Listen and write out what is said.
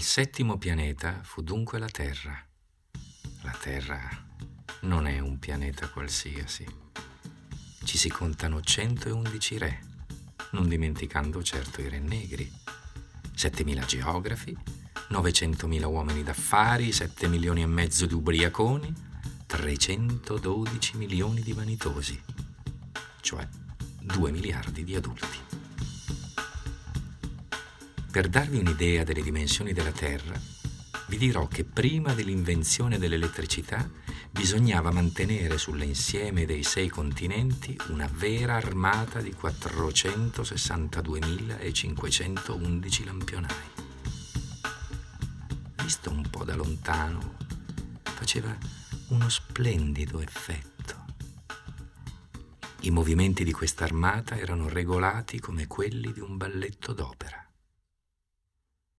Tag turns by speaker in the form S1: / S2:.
S1: Il settimo pianeta fu dunque la Terra. La Terra non è un pianeta qualsiasi. Ci si contano 111 re, non dimenticando certo i re negri, 7.000 geografi, 900.000 uomini d'affari, 7 milioni e mezzo di ubriaconi, 312 milioni di vanitosi, cioè 2 miliardi di adulti. Per darvi un'idea delle dimensioni della Terra, vi dirò che prima dell'invenzione dell'elettricità bisognava mantenere sull'insieme dei sei continenti una vera armata di 462.511 lampionai. Visto un po' da lontano, faceva uno splendido effetto. I movimenti di questa armata erano regolati come quelli di un balletto d'opera.